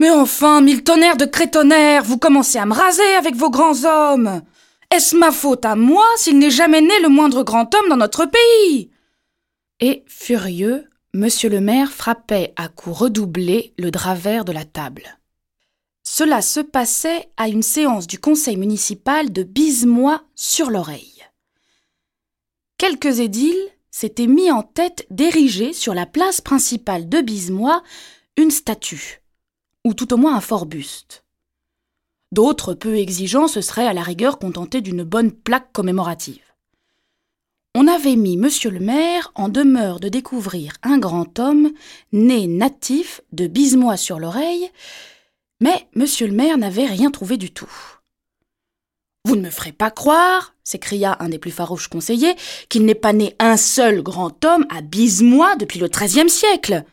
Mais enfin, mille tonnerres de crétonnerres, vous commencez à me raser avec vos grands hommes. Est-ce ma faute à moi s'il n'est jamais né le moindre grand homme dans notre pays? Et, furieux, monsieur le maire frappait à coups redoublés le drap vert de la table. Cela se passait à une séance du conseil municipal de Bisemois sur l'oreille. Quelques édiles s'étaient mis en tête d'ériger sur la place principale de Bisemois une statue, ou tout au moins un fort buste. D'autres, peu exigeants, se seraient à la rigueur contentés d'une bonne plaque commémorative. On avait mis monsieur le maire en demeure de découvrir un grand homme né natif de Bisemois sur l'oreille, mais monsieur le maire n'avait rien trouvé du tout. Vous ne me ferez pas croire, s'écria un des plus farouches conseillers, qu'il n'est pas né un seul grand homme à Bisemois depuis le XIIIe siècle.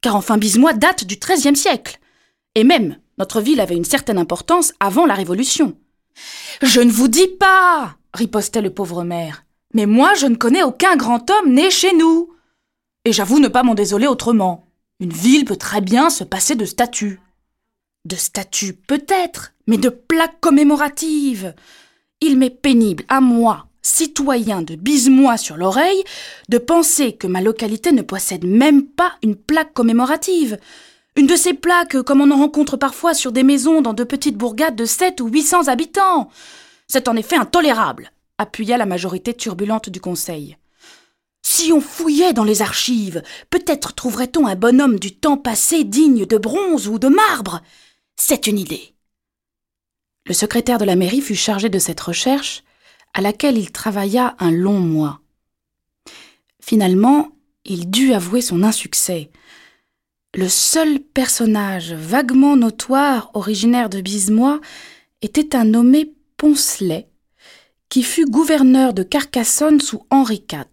Car enfin Bisemois date du XIIIe siècle. Et même, notre ville avait une certaine importance avant la Révolution. Je ne vous dis pas, ripostait le pauvre maire. Mais moi, je ne connais aucun grand homme né chez nous. Et j'avoue ne pas m'en désoler autrement. Une ville peut très bien se passer de statues. De statues peut-être, mais de plaques commémoratives. Il m'est pénible, à moi, citoyen de Bisemois sur l'oreille, de penser que ma localité ne possède même pas une plaque commémorative. Une de ces plaques comme on en rencontre parfois sur des maisons dans de petites bourgades de sept ou huit cents habitants. C'est en effet intolérable, appuya la majorité turbulente du Conseil. Si on fouillait dans les archives, peut-être trouverait-on un bonhomme du temps passé digne de bronze ou de marbre. C'est une idée. Le secrétaire de la mairie fut chargé de cette recherche, à laquelle il travailla un long mois. Finalement, il dut avouer son insuccès. Le seul personnage vaguement notoire originaire de Bisemois était un nommé Poncelet, qui fut gouverneur de Carcassonne sous Henri IV.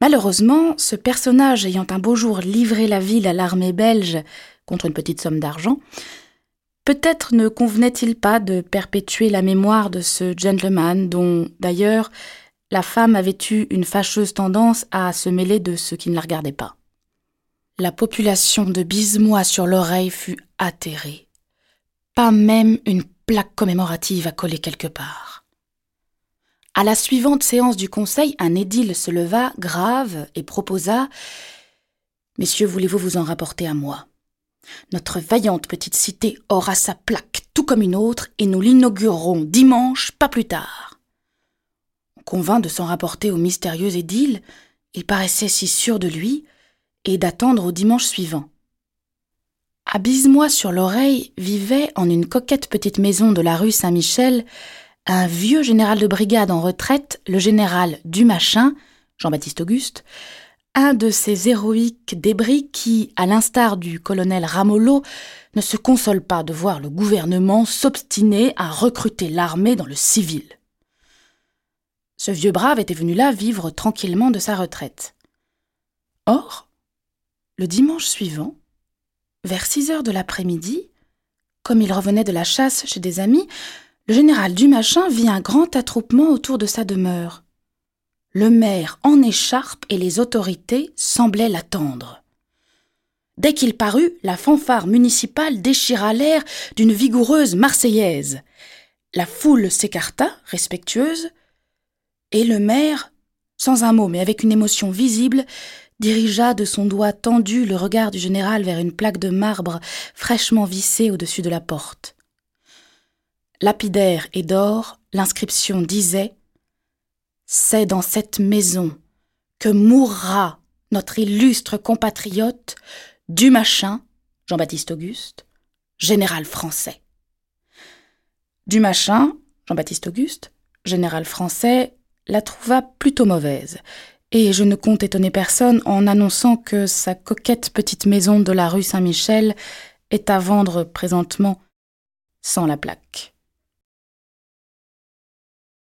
Malheureusement, ce personnage ayant un beau jour livré la ville à l'armée belge contre une petite somme d'argent, peut-être ne convenait-il pas de perpétuer la mémoire de ce gentleman dont, d'ailleurs, la femme avait eu une fâcheuse tendance à se mêler de ce qui ne la regardait pas. La population de Bisemois sur l'oreille fut atterrée. Pas même une plaque commémorative à coller quelque part. À la suivante séance du conseil, un édile se leva, grave, et proposa Messieurs, voulez-vous vous en rapporter à moi? Notre vaillante petite cité aura sa plaque tout comme une autre, et nous l'inaugurerons dimanche, pas plus tard. On convint de s'en rapporter au mystérieux édile, il paraissait si sûr de lui, et d'attendre au dimanche suivant. À Bisemois sur l'oreille vivait, en une coquette petite maison de la rue Saint-Michel, un vieux général de brigade en retraite, le général Dumachin, Jean-Baptiste Auguste, un de ces héroïques débris qui, à l'instar du colonel Ramollo, ne se console pas de voir le gouvernement s'obstiner à recruter l'armée dans le civil. Ce vieux brave était venu là vivre tranquillement de sa retraite. Or, le dimanche suivant, vers six heures de l'après-midi, comme il revenait de la chasse chez des amis, le général Dumachin vit un grand attroupement autour de sa demeure. Le maire en écharpe et les autorités semblaient l'attendre. Dès qu'il parut, la fanfare municipale déchira l'air d'une vigoureuse marseillaise. La foule s'écarta, respectueuse, et le maire, sans un mot mais avec une émotion visible, dirigea de son doigt tendu le regard du général vers une plaque de marbre fraîchement vissée au-dessus de la porte. Lapidaire et d'or, l'inscription disait C'est dans cette maison que mourra notre illustre compatriote Dumachin, Jean-Baptiste Auguste, général français. Dumachin, Jean-Baptiste Auguste, général français, la trouva plutôt mauvaise et je ne compte étonner personne en annonçant que sa coquette petite maison de la rue Saint-Michel est à vendre présentement sans la plaque.